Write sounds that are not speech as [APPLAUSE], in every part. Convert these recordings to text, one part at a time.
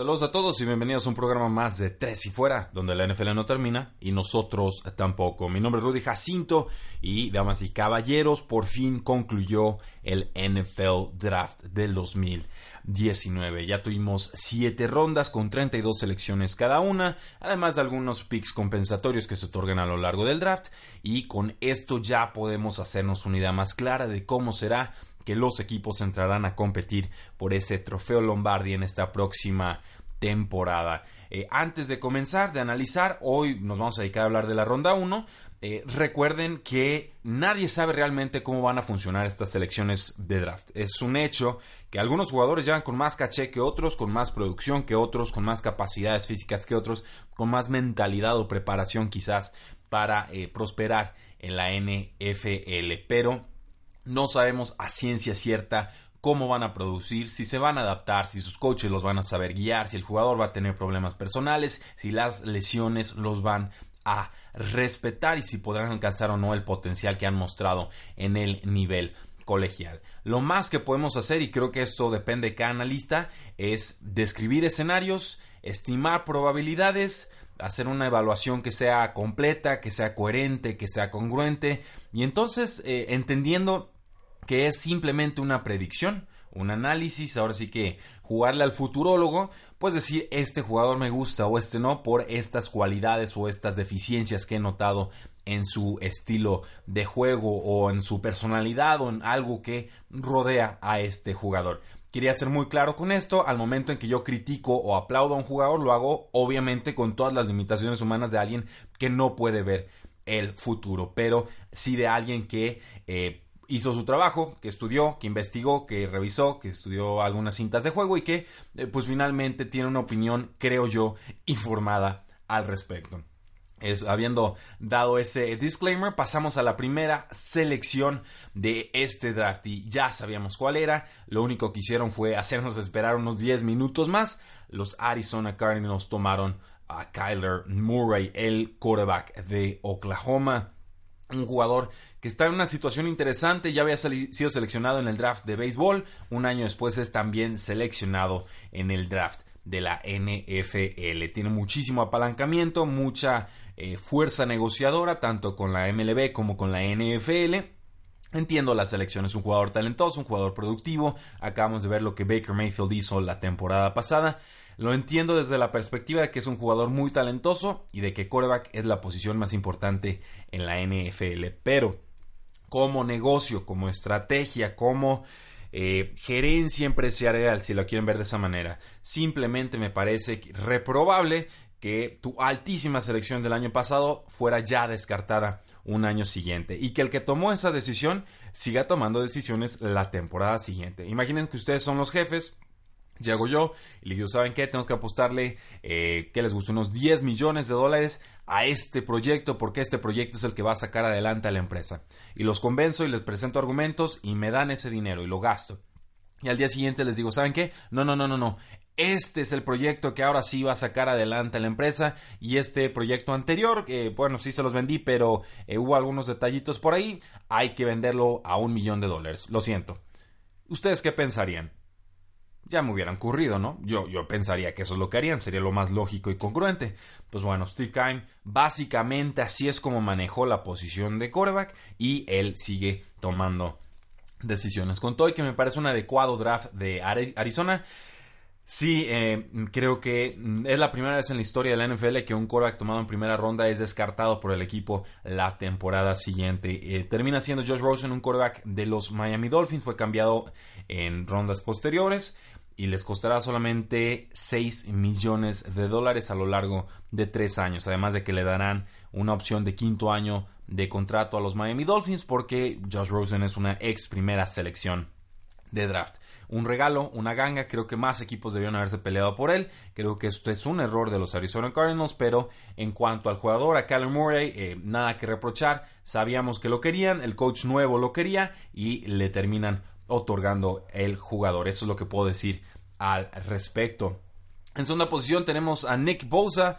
Saludos a todos y bienvenidos a un programa más de Tres y Fuera, donde la NFL no termina y nosotros tampoco. Mi nombre es Rudy Jacinto y, damas y caballeros, por fin concluyó el NFL Draft del 2019. Ya tuvimos siete rondas con 32 selecciones cada una, además de algunos picks compensatorios que se otorgan a lo largo del draft y con esto ya podemos hacernos una idea más clara de cómo será que los equipos entrarán a competir por ese trofeo Lombardi en esta próxima temporada. Eh, antes de comenzar, de analizar, hoy nos vamos a dedicar a hablar de la ronda 1. Eh, recuerden que nadie sabe realmente cómo van a funcionar estas selecciones de draft. Es un hecho que algunos jugadores llegan con más caché que otros, con más producción que otros, con más capacidades físicas que otros, con más mentalidad o preparación quizás para eh, prosperar en la NFL. Pero no sabemos a ciencia cierta cómo van a producir, si se van a adaptar, si sus coaches los van a saber guiar, si el jugador va a tener problemas personales, si las lesiones los van a respetar y si podrán alcanzar o no el potencial que han mostrado en el nivel colegial. Lo más que podemos hacer, y creo que esto depende de cada analista, es describir escenarios, estimar probabilidades, hacer una evaluación que sea completa, que sea coherente, que sea congruente, y entonces eh, entendiendo que es simplemente una predicción, un análisis, ahora sí que jugarle al futurólogo, pues decir este jugador me gusta o este no por estas cualidades o estas deficiencias que he notado en su estilo de juego o en su personalidad o en algo que rodea a este jugador. Quería ser muy claro con esto, al momento en que yo critico o aplaudo a un jugador, lo hago obviamente con todas las limitaciones humanas de alguien que no puede ver el futuro, pero sí de alguien que eh, hizo su trabajo, que estudió, que investigó, que revisó, que estudió algunas cintas de juego y que eh, pues finalmente tiene una opinión, creo yo, informada al respecto. Habiendo dado ese disclaimer, pasamos a la primera selección de este draft y ya sabíamos cuál era. Lo único que hicieron fue hacernos esperar unos 10 minutos más. Los Arizona Cardinals tomaron a Kyler Murray, el quarterback de Oklahoma. Un jugador que está en una situación interesante, ya había sido seleccionado en el draft de béisbol, un año después es también seleccionado en el draft de la NFL. Tiene muchísimo apalancamiento, mucha eh, fuerza negociadora, tanto con la MLB como con la NFL. Entiendo la selección, es un jugador talentoso, un jugador productivo. Acabamos de ver lo que Baker Mayfield hizo la temporada pasada. Lo entiendo desde la perspectiva de que es un jugador muy talentoso y de que quarterback es la posición más importante en la NFL. Pero como negocio, como estrategia, como eh, gerencia empresarial, si lo quieren ver de esa manera. Simplemente me parece reprobable que tu altísima selección del año pasado fuera ya descartada un año siguiente y que el que tomó esa decisión siga tomando decisiones la temporada siguiente. Imaginen que ustedes son los jefes, Llego yo y les digo, ¿saben qué? Tenemos que apostarle, eh, que les gusta? Unos 10 millones de dólares a este proyecto porque este proyecto es el que va a sacar adelante a la empresa. Y los convenzo y les presento argumentos y me dan ese dinero y lo gasto. Y al día siguiente les digo, ¿saben qué? No, no, no, no, no. Este es el proyecto que ahora sí va a sacar adelante la empresa y este proyecto anterior, que bueno, sí se los vendí, pero eh, hubo algunos detallitos por ahí, hay que venderlo a un millón de dólares. Lo siento. ¿Ustedes qué pensarían? ya me hubieran ocurrido, ¿no? Yo, yo pensaría que eso es lo que harían, sería lo más lógico y congruente. Pues bueno, Steve Kime básicamente así es como manejó la posición de quarterback y él sigue tomando decisiones. Con todo y que me parece un adecuado draft de Arizona, Sí, eh, creo que es la primera vez en la historia de la NFL que un quarterback tomado en primera ronda es descartado por el equipo la temporada siguiente. Eh, termina siendo Josh Rosen un quarterback de los Miami Dolphins, fue cambiado en rondas posteriores y les costará solamente 6 millones de dólares a lo largo de 3 años, además de que le darán una opción de quinto año de contrato a los Miami Dolphins porque Josh Rosen es una ex primera selección de draft. Un regalo, una ganga, creo que más equipos debieron haberse peleado por él. Creo que esto es un error de los Arizona Cardinals, pero en cuanto al jugador, a Callum Murray, eh, nada que reprochar. Sabíamos que lo querían, el coach nuevo lo quería y le terminan otorgando el jugador. Eso es lo que puedo decir al respecto. En segunda posición tenemos a Nick Bosa.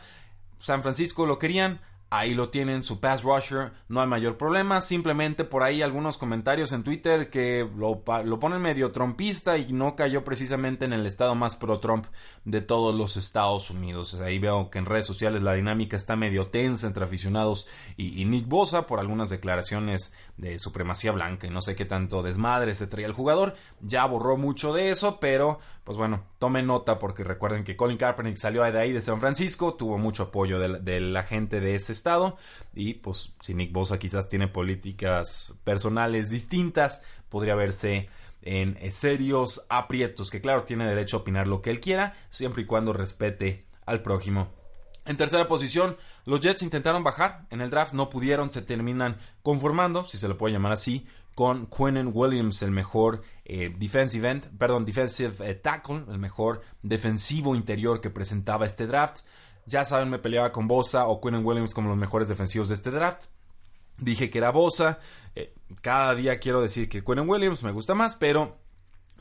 San Francisco lo querían, Ahí lo tienen, su pass rusher, no hay mayor problema. Simplemente por ahí algunos comentarios en Twitter que lo, lo, ponen medio trompista y no cayó precisamente en el estado más pro-Trump de todos los Estados Unidos. Ahí veo que en redes sociales la dinámica está medio tensa entre aficionados y, Nick Bosa por algunas declaraciones de supremacía blanca y no sé qué tanto desmadre se traía el jugador. Ya borró mucho de eso, pero pues bueno, tomen nota porque recuerden que Colin Kaepernick salió de ahí de San Francisco, tuvo mucho apoyo de, de la gente de ese estado y pues si Nick Bosa quizás tiene políticas personales distintas, podría verse en serios aprietos, que claro, tiene derecho a opinar lo que él quiera, siempre y cuando respete al prójimo. En tercera posición, los Jets intentaron bajar en el draft, no pudieron, se terminan conformando, si se le puede llamar así, con Quinnen Williams, el mejor eh, defensive end, perdón, defensive eh, tackle, el mejor defensivo interior que presentaba este draft. Ya saben, me peleaba con Bosa o Quinn Williams como los mejores defensivos de este draft. Dije que era Bosa. Eh, cada día quiero decir que Quinn Williams me gusta más, pero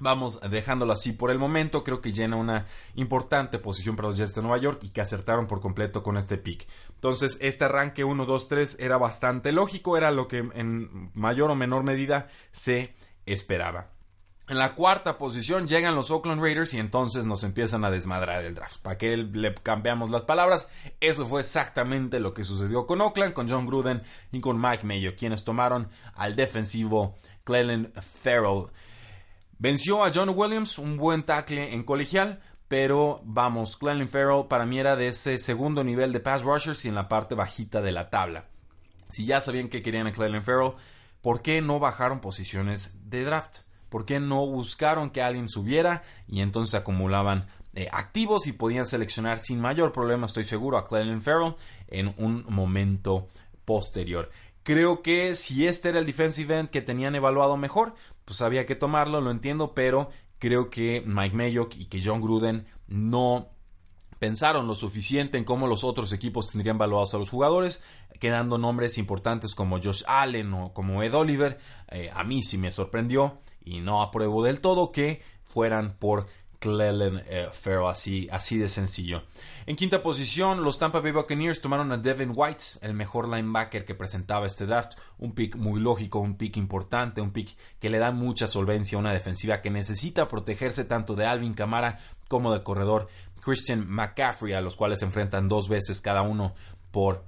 Vamos dejándolo así por el momento. Creo que llena una importante posición para los Jets de Nueva York y que acertaron por completo con este pick. Entonces, este arranque 1, 2, 3 era bastante lógico, era lo que en mayor o menor medida se esperaba. En la cuarta posición llegan los Oakland Raiders y entonces nos empiezan a desmadrar el draft. ¿Para que le cambiamos las palabras? Eso fue exactamente lo que sucedió con Oakland, con John Gruden y con Mike Mayo, quienes tomaron al defensivo Cleland Farrell. Venció a John Williams, un buen tackle en colegial, pero vamos, Cleland Farrell para mí era de ese segundo nivel de pass rushers y en la parte bajita de la tabla. Si ya sabían que querían a Cleland Farrell, ¿por qué no bajaron posiciones de draft? ¿Por qué no buscaron que alguien subiera y entonces acumulaban eh, activos y podían seleccionar sin mayor problema, estoy seguro, a Cleveland Farrell en un momento posterior? Creo que si este era el defensive end que tenían evaluado mejor, pues había que tomarlo, lo entiendo, pero creo que Mike Mayock y que John Gruden no pensaron lo suficiente en cómo los otros equipos tendrían evaluados a los jugadores, quedando nombres importantes como Josh Allen o como Ed Oliver. Eh, a mí sí me sorprendió y no apruebo del todo que fueran por Clellan eh, Farrell, así, así de sencillo. En quinta posición, los Tampa Bay Buccaneers tomaron a Devin White, el mejor linebacker que presentaba este draft. Un pick muy lógico, un pick importante, un pick que le da mucha solvencia a una defensiva que necesita protegerse tanto de Alvin Kamara como del corredor Christian McCaffrey, a los cuales se enfrentan dos veces cada uno por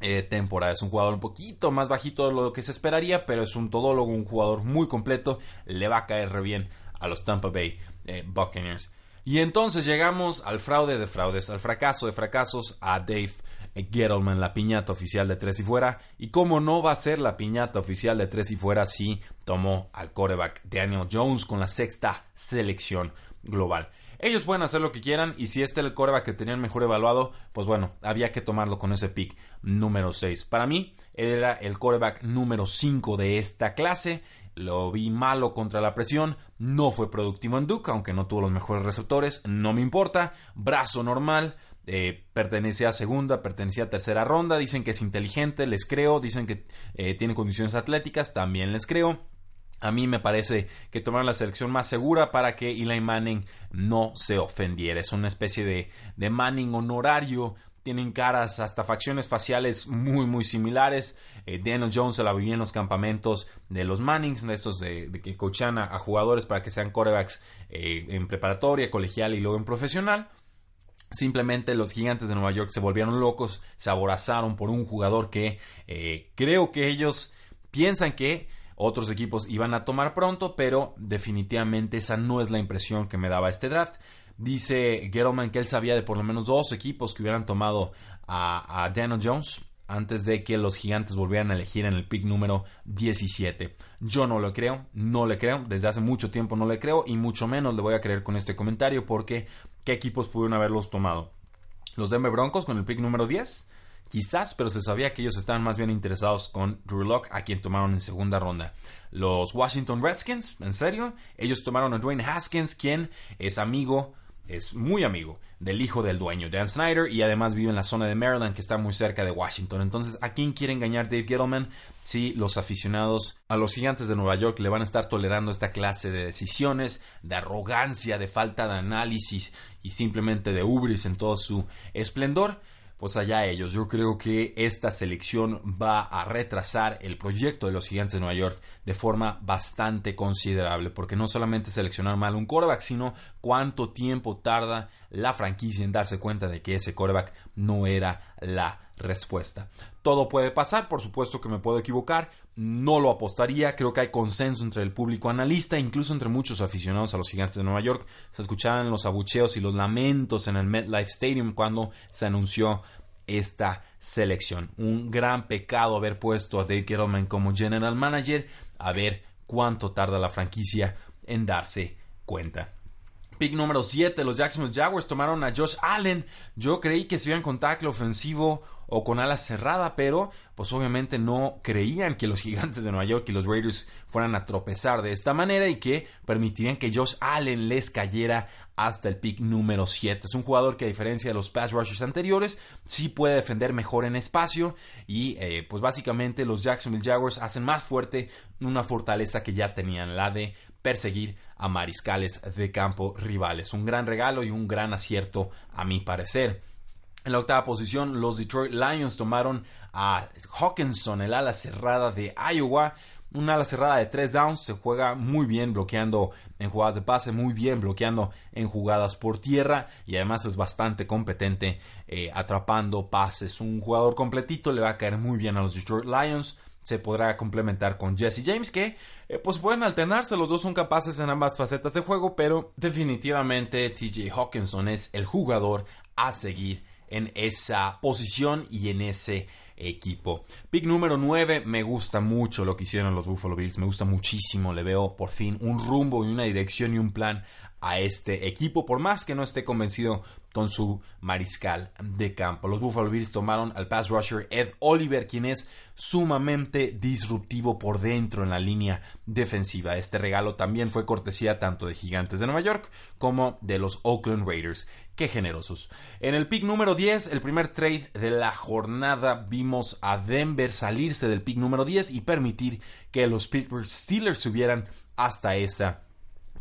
eh. Es un jugador un poquito más bajito de lo que se esperaría, pero es un todólogo, un jugador muy completo. Le va a caer re bien a los Tampa Bay eh, Buccaneers. Y entonces llegamos al fraude de fraudes, al fracaso de fracasos, a Dave Gettleman, la piñata oficial de tres y fuera. Y cómo no va a ser la piñata oficial de tres y fuera si tomó al coreback Daniel Jones con la sexta selección global. Ellos pueden hacer lo que quieran y si este era el coreback que tenían mejor evaluado, pues bueno, había que tomarlo con ese pick número 6. Para mí, era el coreback número 5 de esta clase. Lo vi malo contra la presión, no fue productivo en Duke, aunque no tuvo los mejores receptores, no me importa, brazo normal, eh, pertenece a segunda, pertenecía a tercera ronda, dicen que es inteligente, les creo, dicen que eh, tiene condiciones atléticas, también les creo. A mí me parece que tomaron la selección más segura para que Eli Manning no se ofendiera. Es una especie de, de Manning honorario. Tienen caras, hasta facciones faciales muy, muy similares. Eh, Daniel Jones se la vivía en los campamentos de los Mannings, de esos de, que coachan a, jugadores para que sean corebacks eh, en preparatoria, colegial y luego en profesional. Simplemente los gigantes de Nueva York se volvieron locos, se aborazaron por un jugador que eh, creo que ellos piensan que otros equipos iban a tomar pronto, pero definitivamente esa no es la impresión que me daba este draft. Dice Gettleman que él sabía de por lo menos dos equipos que hubieran tomado a, Daniel Jones antes de que los gigantes volvieran a elegir en el pick número 17. Yo no lo creo, no le creo, desde hace mucho tiempo no le creo y mucho menos le voy a creer con este comentario porque ¿qué equipos pudieron haberlos tomado? Los Denver Broncos con el pick número 10, Quizás, pero se sabía que ellos estaban más bien interesados con Drew Locke, a quien tomaron en segunda ronda. Los Washington Redskins, en serio, ellos tomaron a Dwayne Haskins, quien es amigo es muy amigo del hijo del dueño, Dan Snyder, y además vive en la zona de Maryland, que está muy cerca de Washington. Entonces, ¿a quién quiere engañar Dave Gettleman? Si los aficionados a los gigantes de Nueva York le van a estar tolerando esta clase de decisiones, de arrogancia, de falta de análisis y simplemente de ubris en todo su esplendor pues allá ellos. Yo creo que esta selección va a retrasar el proyecto de los Gigantes de Nueva York de forma bastante considerable, porque no solamente seleccionar mal un quarterback, sino cuánto tiempo tarda la franquicia en darse cuenta de que ese quarterback no era la respuesta. Todo puede pasar, por supuesto que me puedo equivocar, no lo apostaría, creo que hay consenso entre el público analista, incluso entre muchos aficionados a los gigantes de Nueva York. Se escuchaban los abucheos y los lamentos en el MetLife Stadium cuando se anunció esta selección. Un gran pecado haber puesto a Dave Gettleman como general manager, a ver cuánto tarda la franquicia en darse cuenta. Pick número 7, los Jacksonville Jaguars tomaron a Josh Allen. Yo creí que se iban con tackle ofensivo o con ala cerrada, pero pues obviamente no creían que los [LAUGHS] gigantes de Nueva York y los Raiders fueran a tropezar de esta manera y que permitirían que Josh Allen les cayera hasta el pick número 7. Es un jugador que a diferencia de los pass rushers anteriores, sí puede defender mejor en espacio y eh, pues básicamente los Jacksonville Jaguars hacen más fuerte una fortaleza que ya tenían, la de perseguir a mariscales de campo rivales. Un gran regalo y un gran acierto a mi parecer. En la octava posición, los Detroit Lions tomaron a Hawkinson, el ala cerrada de Iowa. Un ala cerrada de tres downs, se juega muy bien bloqueando en jugadas de pase, muy bien bloqueando en jugadas por tierra y además es bastante competente eh, atrapando pases. Un jugador completito le va a caer muy bien a los Detroit Lions se podrá complementar con Jesse James, que eh, pues pueden alternarse, los dos son capaces en ambas facetas de juego, pero definitivamente TJ Hawkinson es el jugador a seguir en esa posición y en ese equipo. Pick número 9, me gusta mucho lo que hicieron los Buffalo Bills, me gusta muchísimo, le veo por fin un rumbo y una dirección y un plan a este equipo, por más que no esté convencido con su mariscal de campo. Los Buffalo Bills tomaron al pass rusher Ed Oliver, quien es sumamente disruptivo por dentro en la línea defensiva. Este regalo también fue cortesía tanto de Gigantes de Nueva York como de los Oakland Raiders. Qué generosos. En el pick número 10, el primer trade de la jornada, vimos a Denver salirse del pick número 10 y permitir que los Pittsburgh Steelers subieran hasta esa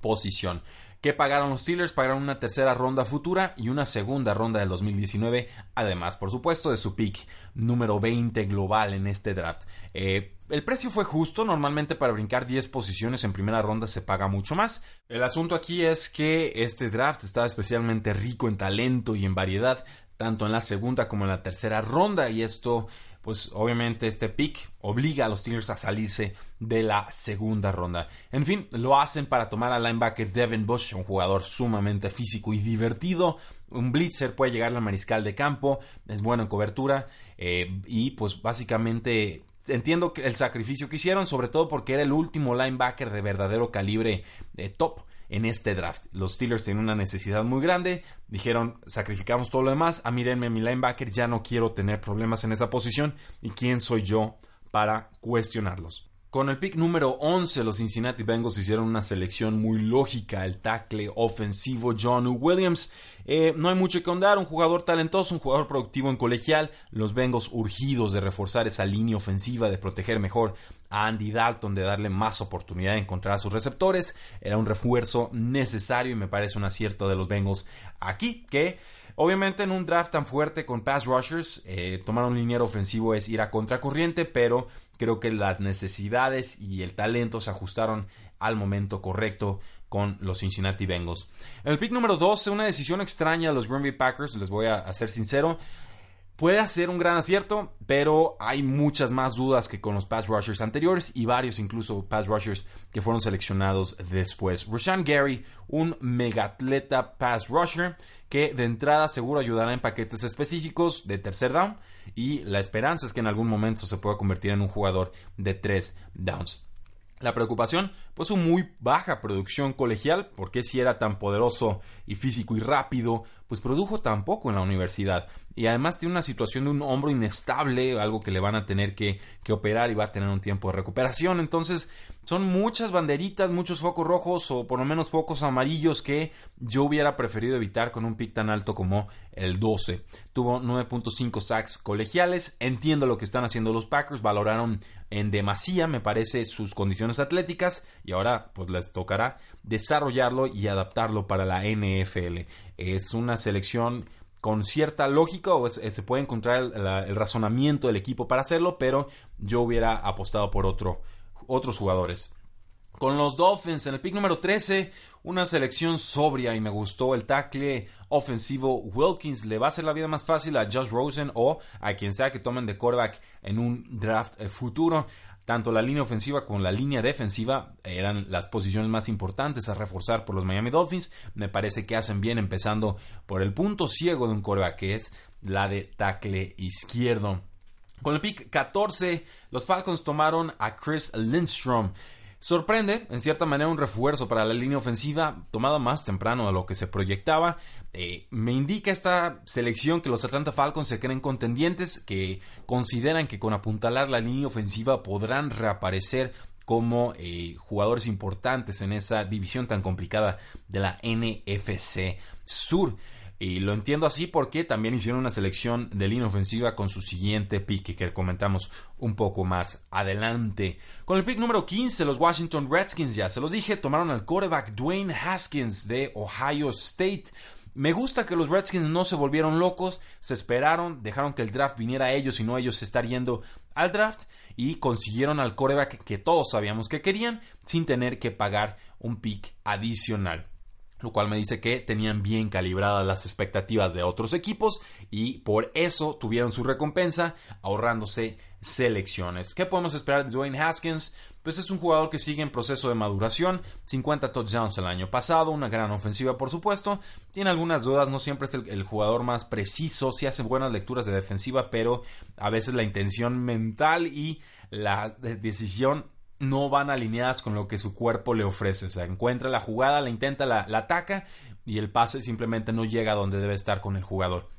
posición. ¿Qué pagaron los Steelers? Pagaron una tercera ronda futura y una segunda ronda del 2019, además, por supuesto, de su pick número 20 global en este draft. Eh, el precio fue justo, normalmente para brincar 10 posiciones en primera ronda se paga mucho más. El asunto aquí es que este draft estaba especialmente rico en talento y en variedad, tanto en la segunda como en la tercera ronda, y esto pues obviamente este pick obliga a los Steelers a salirse de la segunda ronda. En fin, lo hacen para tomar al linebacker Devin Bush, un jugador sumamente físico y divertido. Un blitzer puede llegar al mariscal de campo, es bueno en cobertura eh, y pues básicamente entiendo el sacrificio que hicieron, sobre todo porque era el último linebacker de verdadero calibre de top en este draft. Los Steelers tienen una necesidad muy grande, dijeron sacrificamos todo lo demás, ah, mírenme mi linebacker, ya no quiero tener problemas en esa posición y quién soy yo para cuestionarlos. Con el pick número 11, los Cincinnati Bengals hicieron una selección muy lógica, el tackle ofensivo John Williams. Eh, no hay mucho que andar, un jugador talentoso, un jugador productivo en colegial. Los Bengals urgidos de reforzar esa línea ofensiva, de proteger mejor a Andy Dalton, de darle más oportunidad de encontrar a sus receptores. Era un refuerzo necesario y me parece un acierto de los Bengals aquí, que Obviamente en un draft tan fuerte con pass rushers, eh, tomar un liniero ofensivo es ir a contracorriente, pero creo que las necesidades y el talento se ajustaron al momento correcto con los Cincinnati Bengals. En el pick número 12, una decisión extraña a los Green Bay Packers, les voy a, ser sincero. Puede ser un gran acierto, pero hay muchas más dudas que con los pass rushers anteriores y varios incluso pass rushers que fueron seleccionados después. Rashan Gary, un megatleta pass rusher que de entrada seguro ayudará en paquetes específicos de tercer down y la esperanza es que en algún momento se pueda convertir en un jugador de tres downs. La preocupación, pues su muy baja producción colegial, porque si era tan poderoso y físico y rápido, pues produjo tampoco en la universidad. Y además tiene una situación de un hombro inestable, algo que le van a tener que, que operar y va a tener un tiempo de recuperación. Entonces, son muchas banderitas, muchos focos rojos o por lo menos focos amarillos que yo hubiera preferido evitar con un pick tan alto como el 12. Tuvo 9.5 sacks colegiales. Entiendo lo que están haciendo los Packers. Valoraron en demasía, me parece, sus condiciones atléticas y ahora pues les tocará desarrollarlo y adaptarlo para la NFL. Es una selección con cierta lógica o se puede encontrar el, razonamiento del equipo para hacerlo, pero yo hubiera apostado por otro, otros jugadores. Con los Dolphins en el pick número 13, una selección sobria y me gustó el tackle ofensivo Wilkins. Le va a hacer la vida más fácil a Josh Rosen o a quien sea que tomen de quarterback en un draft eh, futuro. Tanto la línea ofensiva como la línea defensiva eran las posiciones más importantes a reforzar por los Miami Dolphins. Me parece que hacen bien empezando por el punto ciego de un quarterback que es la de tackle izquierdo. Con el pick 14, los Falcons tomaron a Chris Lindstrom. Sorprende, en cierta manera, un refuerzo para la línea ofensiva tomada más temprano de lo que se proyectaba. Eh, me indica esta selección que los Atlanta Falcons se creen contendientes, que consideran que con apuntalar la línea ofensiva podrán reaparecer como eh, jugadores importantes en esa división tan complicada de la NFC Sur. Y lo entiendo así porque también hicieron una selección de línea ofensiva con su siguiente pick que comentamos un poco más adelante. Con el pick número 15, los Washington Redskins, ya se los dije, tomaron al quarterback Dwayne Haskins de Ohio State. Me gusta que los Redskins no se volvieron locos, se esperaron, dejaron que el draft viniera a ellos y no ellos estar yendo al draft y consiguieron al quarterback que todos sabíamos que querían sin tener que pagar un pick adicional lo cual me dice que tenían bien calibradas las expectativas de otros equipos y por eso tuvieron su recompensa ahorrándose selecciones. ¿Qué podemos esperar de Dwayne Haskins? Pues es un jugador que sigue en proceso de maduración, 50 touchdowns el año pasado, una gran ofensiva por supuesto, tiene algunas dudas, no siempre es el, jugador más preciso, sí hace buenas lecturas de defensiva, pero a veces la intención mental y la decisión no van alineadas con lo que su cuerpo le ofrece. O sea, encuentra la jugada, la intenta, la, ataca y el pase simplemente no llega a donde debe estar con el jugador.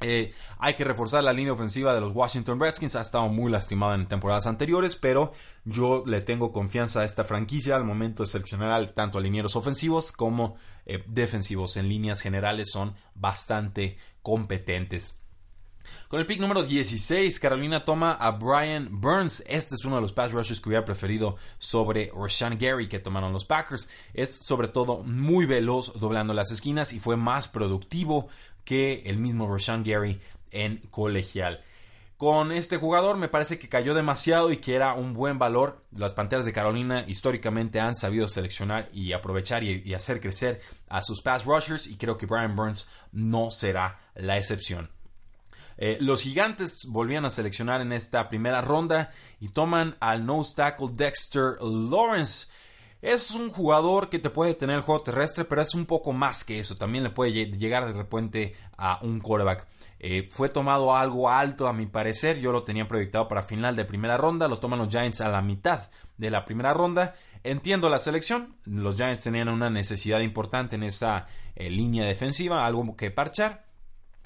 Eh, hay que reforzar la línea ofensiva de los Washington Redskins. Ha estado muy lastimada en temporadas anteriores, pero yo le tengo confianza a esta franquicia al momento de seleccionar tanto a ofensivos como eh, defensivos. En líneas generales son bastante competentes. Con el pick número 16, Carolina toma a Brian Burns. Este es uno de los pass rushers que hubiera preferido sobre Rashan Gary que tomaron los Packers. Es sobre todo muy veloz doblando las esquinas y fue más productivo que el mismo Rashan Gary en colegial. Con este jugador me parece que cayó demasiado y que era un buen valor. Las Panteras de Carolina históricamente han sabido seleccionar y aprovechar y, y hacer crecer a sus pass rushers y creo que Brian Burns no será la excepción. Eh, los gigantes volvían a seleccionar en esta primera ronda y toman al nose tackle Dexter Lawrence. Es un jugador que te puede tener el juego terrestre, pero es un poco más que eso. También le puede llegar de repente a un quarterback. Eh, fue tomado algo alto a mi parecer. Yo lo tenía proyectado para final de primera ronda. Lo toman los Giants a la mitad de la primera ronda. Entiendo la selección. Los Giants tenían una necesidad importante en esa eh, línea defensiva, algo que parchar.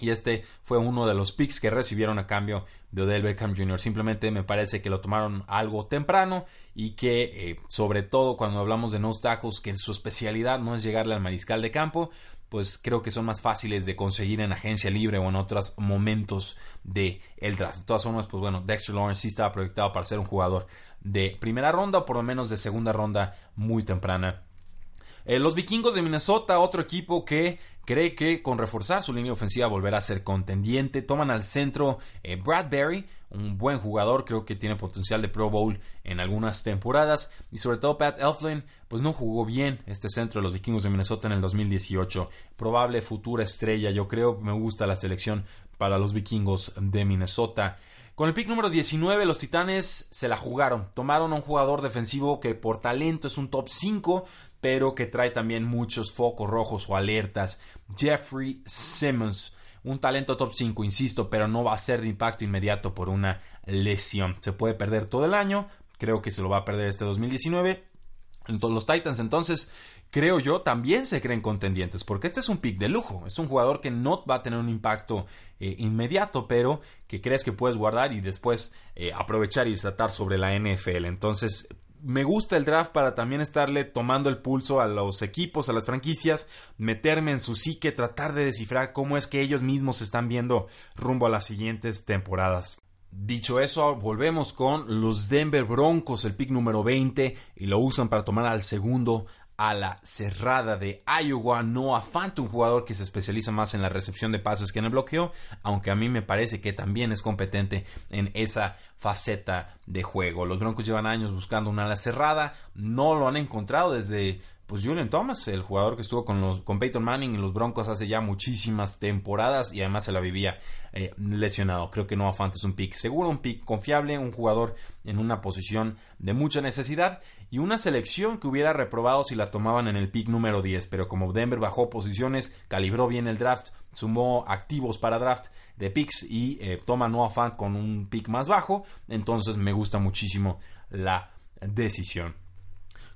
Y este fue uno de los picks que recibieron a cambio de Odell Beckham Jr. Simplemente me parece que lo tomaron algo temprano y que, eh, sobre todo cuando hablamos de nose tackles, que su especialidad no es llegarle al mariscal de campo, pues creo que son más fáciles de conseguir en agencia libre o en otros momentos de el draft. De todas formas, pues bueno, Dexter Lawrence sí estaba proyectado para ser un jugador de primera ronda o por lo menos de segunda ronda muy temprana eh, los vikingos de Minnesota, otro equipo que cree que con reforzar su línea ofensiva volverá a ser contendiente. Toman al centro eh, Bradbury, un buen jugador, creo que tiene potencial de Pro Bowl en algunas temporadas. Y sobre todo Pat Elflin, pues no jugó bien este centro de los vikingos de Minnesota en el 2018. Probable futura estrella, yo creo, me gusta la selección para los vikingos de Minnesota. Con el pick número 19, los Titanes se la jugaron. Tomaron a un jugador defensivo que por talento es un top 5, pero que trae también muchos focos rojos o alertas. Jeffrey Simmons, un talento top 5, insisto, pero no va a ser de impacto inmediato por una lesión. Se puede perder todo el año, creo que se lo va a perder este 2019. Los Titans entonces, creo yo, también se creen contendientes, porque este es un pick de lujo, es un jugador que no va a tener un impacto eh, inmediato, pero que crees que puedes guardar y después eh, aprovechar y desatar sobre la NFL. Entonces, me gusta el draft para también estarle tomando el pulso a los equipos, a las franquicias, meterme en su psique, tratar de descifrar cómo es que ellos mismos se están viendo rumbo a las siguientes temporadas. Dicho eso, volvemos con los Denver Broncos, el pick número 20, y lo usan para tomar al segundo a la cerrada de Iowa, Noah Fant, un jugador que se especializa más en la recepción de pases que en el bloqueo, aunque a mí me parece que también es competente en esa faceta de juego. Los Broncos llevan años buscando una ala cerrada, no lo han encontrado desde pues Julian Thomas, el jugador que estuvo con, los, con Peyton Manning en los Broncos hace ya muchísimas temporadas y además se la vivía eh, lesionado. Creo que Noah Fant es un pick seguro, un pick confiable, un jugador en una posición de mucha necesidad y una selección que hubiera reprobado si la tomaban en el pick número 10, pero como Denver bajó posiciones, calibró bien el draft, sumó activos para draft de picks y eh, toma Noah Fant con un pick más bajo, entonces me gusta muchísimo la decisión.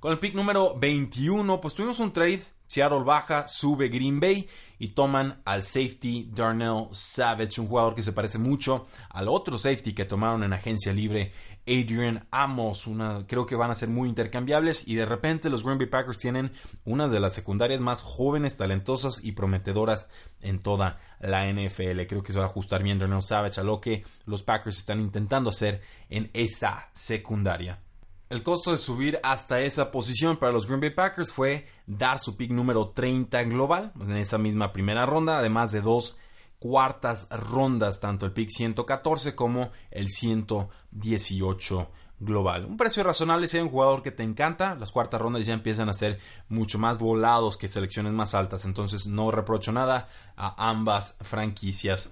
Con el pick número 21, pues tuvimos un trade. Seattle baja, sube Green Bay y toman al safety Darnell Savage, un jugador que se parece mucho al otro safety que tomaron en agencia libre, Adrian Amos. Creo que van a ser muy intercambiables y de repente los Green Bay Packers tienen una de las secundarias más jóvenes, talentosas y prometedoras en toda la NFL. Creo que se va a ajustar bien Darnell Savage a lo que los Packers están intentando hacer en esa secundaria. El costo de subir hasta esa posición para los Green Bay Packers fue dar su pick número 30 global en esa misma primera ronda, además de dos cuartas rondas, tanto el pick 114 como el 118 global. Un precio razonable si hay un jugador que te encanta, las cuartas rondas ya empiezan a ser mucho más volados que selecciones más altas, entonces no reprocho nada a ambas franquicias.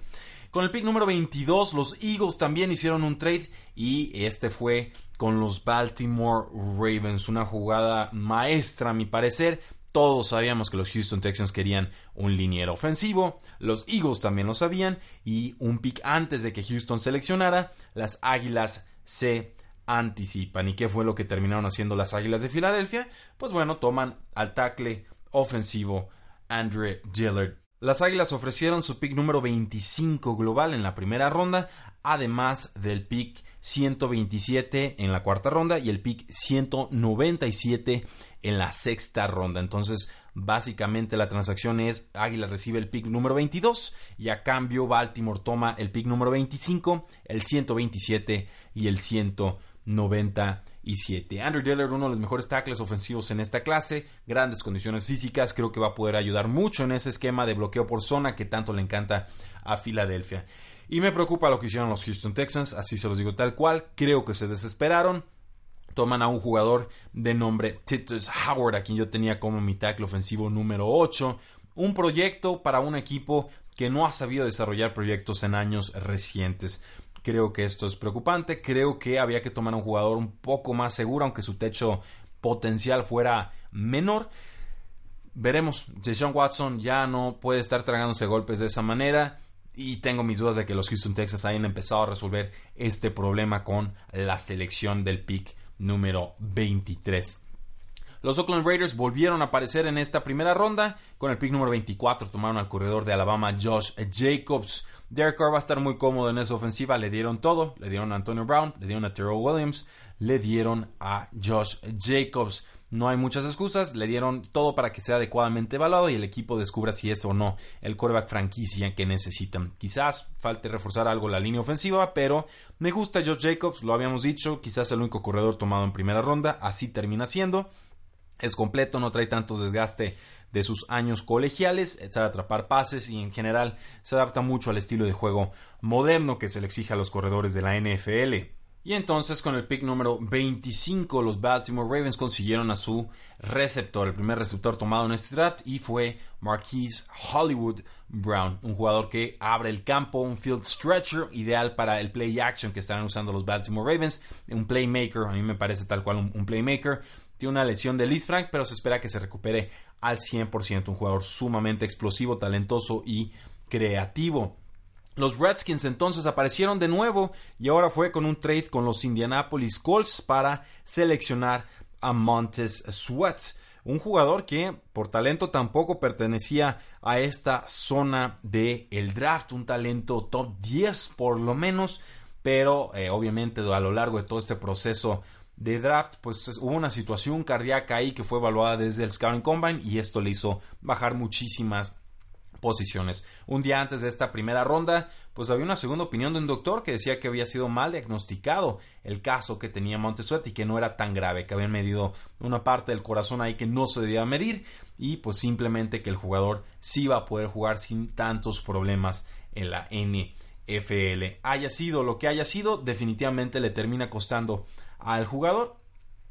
Con el pick número 22, los Eagles también hicieron un trade y este fue con los Baltimore Ravens. Una jugada maestra, a mi parecer. Todos sabíamos que los Houston Texans querían un liniero ofensivo, los Eagles también lo sabían y un pick antes de que Houston seleccionara, las Águilas se anticipan. ¿Y qué fue lo que terminaron haciendo las Águilas de Filadelfia? Pues bueno, toman al tackle ofensivo Andre Dillard. Las Águilas ofrecieron su pick número 25 global en la primera ronda, además del pick 127 en la cuarta ronda y el pick 197 en la sexta ronda. Entonces, básicamente la transacción es Águila recibe el pick número 22 y a cambio Baltimore toma el pick número 25, el 127 y el 197. Andrew Dillard, uno de los mejores tackles ofensivos en esta clase, grandes condiciones físicas, creo que va a poder ayudar mucho en ese esquema de bloqueo por zona que tanto le encanta a Filadelfia. Y me preocupa lo que hicieron los Houston Texans, así se los digo tal cual. Creo que se desesperaron. Toman a un jugador de nombre Titus Howard, a quien yo tenía como mi tackle ofensivo número 8. Un proyecto para un equipo que no ha sabido desarrollar proyectos en años recientes. Creo que esto es preocupante. Creo que había que tomar a un jugador un poco más seguro, aunque su techo potencial fuera menor. Veremos. Jason Watson ya no puede estar tragándose golpes de esa manera y tengo mis dudas de que los Houston Texans hayan empezado a resolver este problema con la selección del pick número 23. Los Oakland Raiders volvieron a aparecer en esta primera ronda. Con el pick número 24 tomaron al corredor de Alabama Josh Jacobs. Derek Carr va a estar muy cómodo en esa ofensiva. Le dieron todo. Le dieron a Antonio Brown, le dieron a Terrell Williams, le dieron a Josh Jacobs. No hay muchas excusas, le dieron todo para que sea adecuadamente evaluado y el equipo descubra si es o no el quarterback franquicia que necesitan. Quizás falte reforzar algo la línea ofensiva, pero me gusta Josh Jacobs, lo habíamos dicho, quizás el único corredor tomado en primera ronda, así termina siendo. Es completo, no trae tanto desgaste de sus años colegiales, sabe atrapar pases y en general se adapta mucho al estilo de juego moderno que se le exige a los corredores de la NFL. Y entonces con el pick número 25 los Baltimore Ravens consiguieron a su receptor, el primer receptor tomado en este draft y fue Marquise Hollywood Brown, un jugador que abre el campo, un field stretcher ideal para el play action que están usando los Baltimore Ravens, un playmaker, a mí me parece tal cual un, playmaker, tiene una lesión de Liz Frank, pero se espera que se recupere al 100%, un jugador sumamente explosivo, talentoso y creativo. Los Redskins entonces aparecieron de nuevo y ahora fue con un trade con los Indianapolis Colts para seleccionar a Montez Sweat, un jugador que por talento tampoco pertenecía a esta zona del el draft, un talento top 10 por lo menos, pero eh, obviamente a lo largo de todo este proceso de draft, pues hubo una situación cardíaca ahí que fue evaluada desde el Scouting Combine y esto le hizo bajar muchísimas posiciones. Un día antes de esta primera ronda, pues había una segunda opinión de un doctor que decía que había sido mal diagnosticado el caso que tenía Montesuet y que no era tan grave, que habían medido una parte del corazón ahí que no se debía medir y pues simplemente que el jugador sí iba a poder jugar sin tantos problemas en la NFL. Haya sido lo que haya sido, definitivamente le termina costando al jugador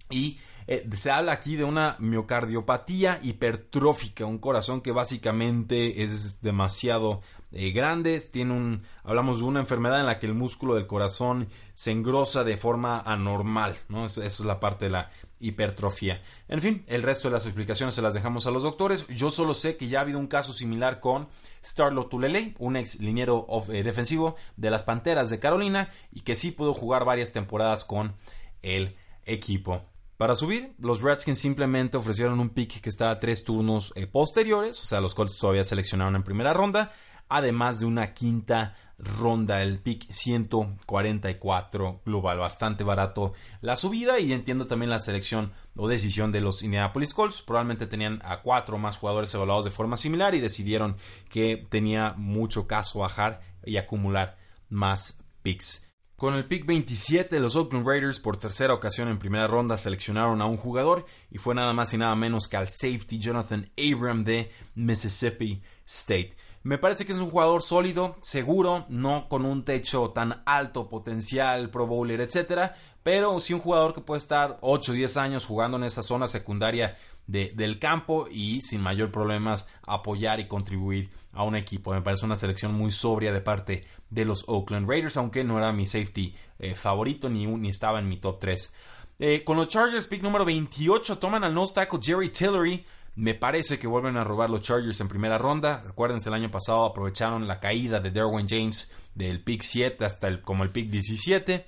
y eh, se habla aquí de una miocardiopatía hipertrófica, un corazón que básicamente es demasiado eh, grande. Tiene un, hablamos de una enfermedad en la que el músculo del corazón se engrosa de forma anormal, ¿no? Eso, es la parte de la hipertrofia. En fin, el resto de las explicaciones se las dejamos a los doctores. Yo solo sé que ya ha habido un caso similar con Starlo Tulele, un ex liniero eh, defensivo de las Panteras de Carolina y que sí pudo jugar varias temporadas con el equipo. Para subir, los Redskins simplemente ofrecieron un pick que estaba tres turnos eh, posteriores, o sea, los Colts todavía seleccionaron en primera ronda, además de una quinta ronda, el pick 144 global, bastante barato la subida y entiendo también la selección o decisión de los Indianapolis Colts, probablemente tenían a cuatro más jugadores evaluados de forma similar y decidieron que tenía mucho caso bajar y acumular más picks. Con el pick 27, los Oakland Raiders por tercera ocasión en primera ronda seleccionaron a un jugador y fue nada más y nada menos que al safety Jonathan Abram de Mississippi State. Me parece que es un jugador sólido, seguro, no con un techo tan alto, potencial, pro bowler, etcétera, pero sí un jugador que puede estar 8 o 10 años jugando en esa zona secundaria del campo y sin mayor problemas apoyar y contribuir a un equipo. Me parece una selección muy sobria de parte de los Oakland Raiders, aunque no era mi safety eh, favorito ni, ni estaba en mi top 3. Eh, con los Chargers, pick número 28, toman al nose tackle Jerry Tillery. Me parece que vuelven a robar los Chargers en primera ronda. Acuérdense, el año pasado aprovecharon la caída de Derwin James del pick 7 hasta el, como el pick 17.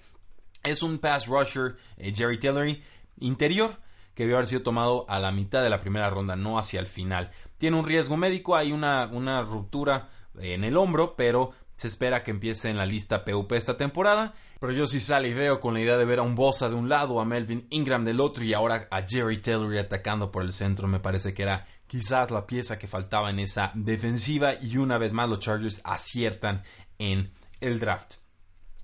Es un pass rusher, eh, Jerry Tillery, interior, que debió haber sido tomado a la mitad de la primera ronda, no hacia el final. Tiene un riesgo médico, hay una, una ruptura en el hombro, pero se espera que empiece en la lista PUP esta temporada. Pero yo sí sale y veo con la idea de ver a un Bosa de un lado, a Melvin Ingram del otro y ahora a Jerry Tillery atacando por el centro. Me parece que era quizás la pieza que faltaba en esa defensiva y una vez más los Chargers aciertan en el draft.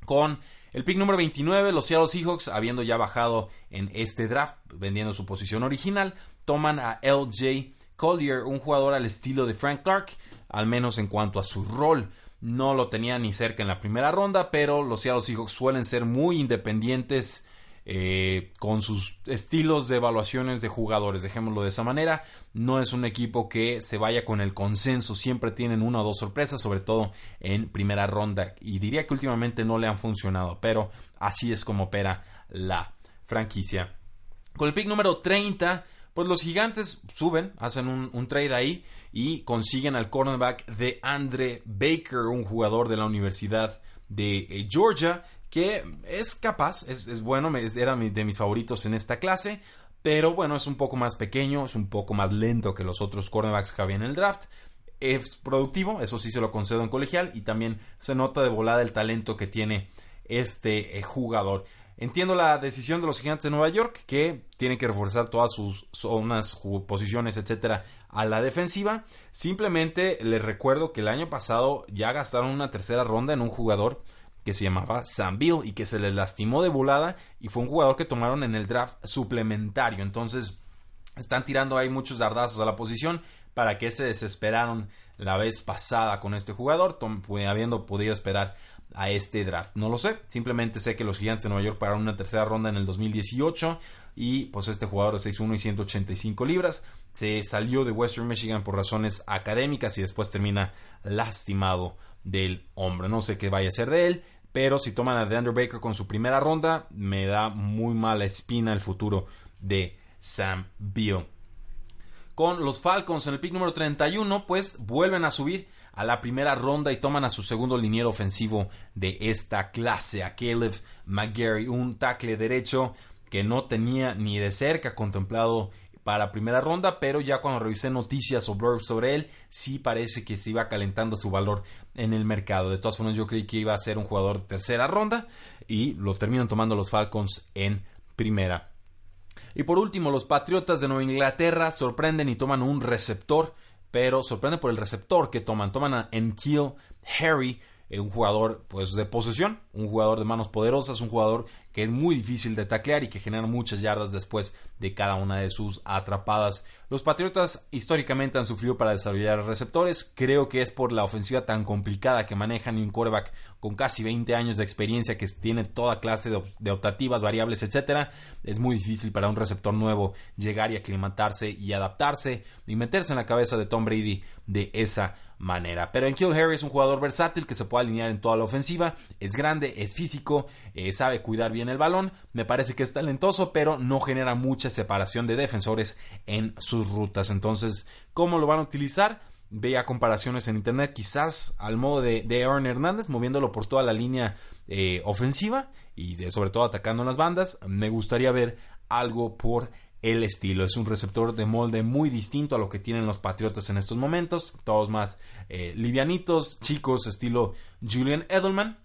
Con el pick número 29, los Seattle Seahawks, habiendo ya bajado en este draft, vendiendo su posición original, toman a LJ Collier, un jugador al estilo de Frank Clark, al menos en cuanto a su rol. No lo tenía ni cerca en la primera ronda, pero los Seattle Seahawks suelen ser muy independientes eh, con sus estilos de evaluaciones de jugadores, dejémoslo de esa manera. No es un equipo que se vaya con el consenso, siempre tienen una o dos sorpresas, sobre todo en primera ronda. Y diría que últimamente no le han funcionado, pero así es como opera la franquicia. Con el pick número 30, pues los gigantes suben, hacen un, trade ahí y consiguen al cornerback de Andre Baker, un jugador de la Universidad de eh, Georgia, que es capaz, es, bueno, era de mis favoritos en esta clase, pero bueno, es un poco más pequeño, es un poco más lento que los otros cornerbacks que había en el draft. Es productivo, eso sí se lo concedo en colegial, y también se nota de volada el talento que tiene este eh, jugador. Entiendo la decisión de los gigantes de Nueva York, que tienen que reforzar todas sus zonas, posiciones, etcétera, a la defensiva. Simplemente les recuerdo que el año pasado ya gastaron una tercera ronda en un jugador que se llamaba Sam Bill y que se le lastimó de volada y fue un jugador que tomaron en el draft suplementario. Entonces están tirando ahí muchos dardazos a la posición para que se desesperaron la vez pasada con este jugador, habiendo podido esperar a este draft. No lo sé, simplemente sé que los Gigantes de Nueva York pagaron una tercera ronda en el 2018 y pues este jugador de 6'1 y 185 libras se salió de Western Michigan por razones académicas y después termina lastimado del hombre. No sé qué vaya a ser de él, pero si toman a DeAndre Baker con su primera ronda, me da muy mala espina el futuro de Sam Beal. Con los Falcons en el pick número 31, pues vuelven a subir a la primera ronda y toman a su segundo liniero ofensivo de esta clase, a Caleb McGarry, un tackle derecho que no tenía ni de cerca contemplado para primera ronda, pero ya cuando revisé noticias o blogs sobre él, sí parece que se iba calentando su valor en el mercado. De todas formas, yo creí que iba a ser un jugador de tercera ronda y lo terminan tomando los Falcons en primera. Y por último, los Patriotas de Nueva Inglaterra sorprenden y toman un receptor, pero sorprenden por el receptor que toman. Toman a Enkeel Harry, eh, un jugador pues de posesión, un jugador de manos poderosas, un jugador que es muy difícil de taclear y que genera muchas yardas después de cada una de sus atrapadas. Los Patriotas históricamente han sufrido para desarrollar receptores. Creo que es por la ofensiva tan complicada que manejan y un quarterback con casi 20 años de experiencia que tiene toda clase de, optativas, variables, etcétera. Es muy difícil para un receptor nuevo llegar y aclimatarse y adaptarse y meterse en la cabeza de Tom Brady de esa manera. Pero en Kill Harry es un jugador versátil que se puede alinear en toda la ofensiva. Es grande, es físico, eh, sabe cuidar bien el balón. Me parece que es talentoso, pero no genera mucha separación de defensores en sus rutas. Entonces, ¿cómo lo van a utilizar? Vea comparaciones en internet, quizás al modo de, de Aaron Hernández, moviéndolo por toda la línea eh, ofensiva y sobre todo atacando en las bandas. Me gustaría ver algo por el estilo. Es un receptor de molde muy distinto a lo que tienen los Patriotas en estos momentos. Todos más eh, livianitos, chicos, estilo Julian Edelman.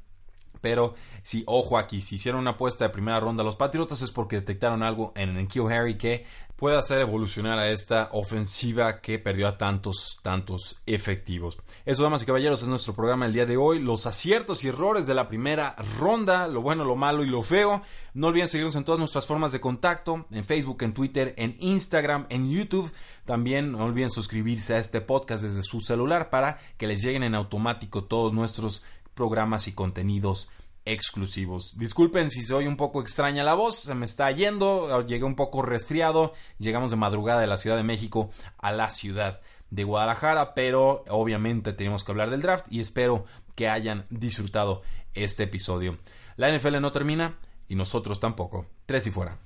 Pero si, ojo aquí, si hicieron una apuesta de primera ronda a los Patriotas es porque detectaron algo en Kill Harry que puede hacer evolucionar a esta ofensiva que perdió a tantos, tantos efectivos. Eso, damas y caballeros, es nuestro programa el día de hoy. Los aciertos y errores de la primera ronda, lo bueno, lo malo y lo feo. No olviden seguirnos en todas nuestras formas de contacto, en Facebook, en Twitter, en Instagram, en YouTube. También no olviden suscribirse a este podcast desde su celular para que les lleguen en automático todos nuestros programas y contenidos exclusivos. Disculpen si soy un poco extraña la voz, se me está yendo, llegué un poco resfriado, llegamos de madrugada de la Ciudad de México a la ciudad de Guadalajara, pero obviamente tenemos que hablar del draft y espero que hayan disfrutado este episodio. La NFL no termina y nosotros tampoco. Tres y fuera.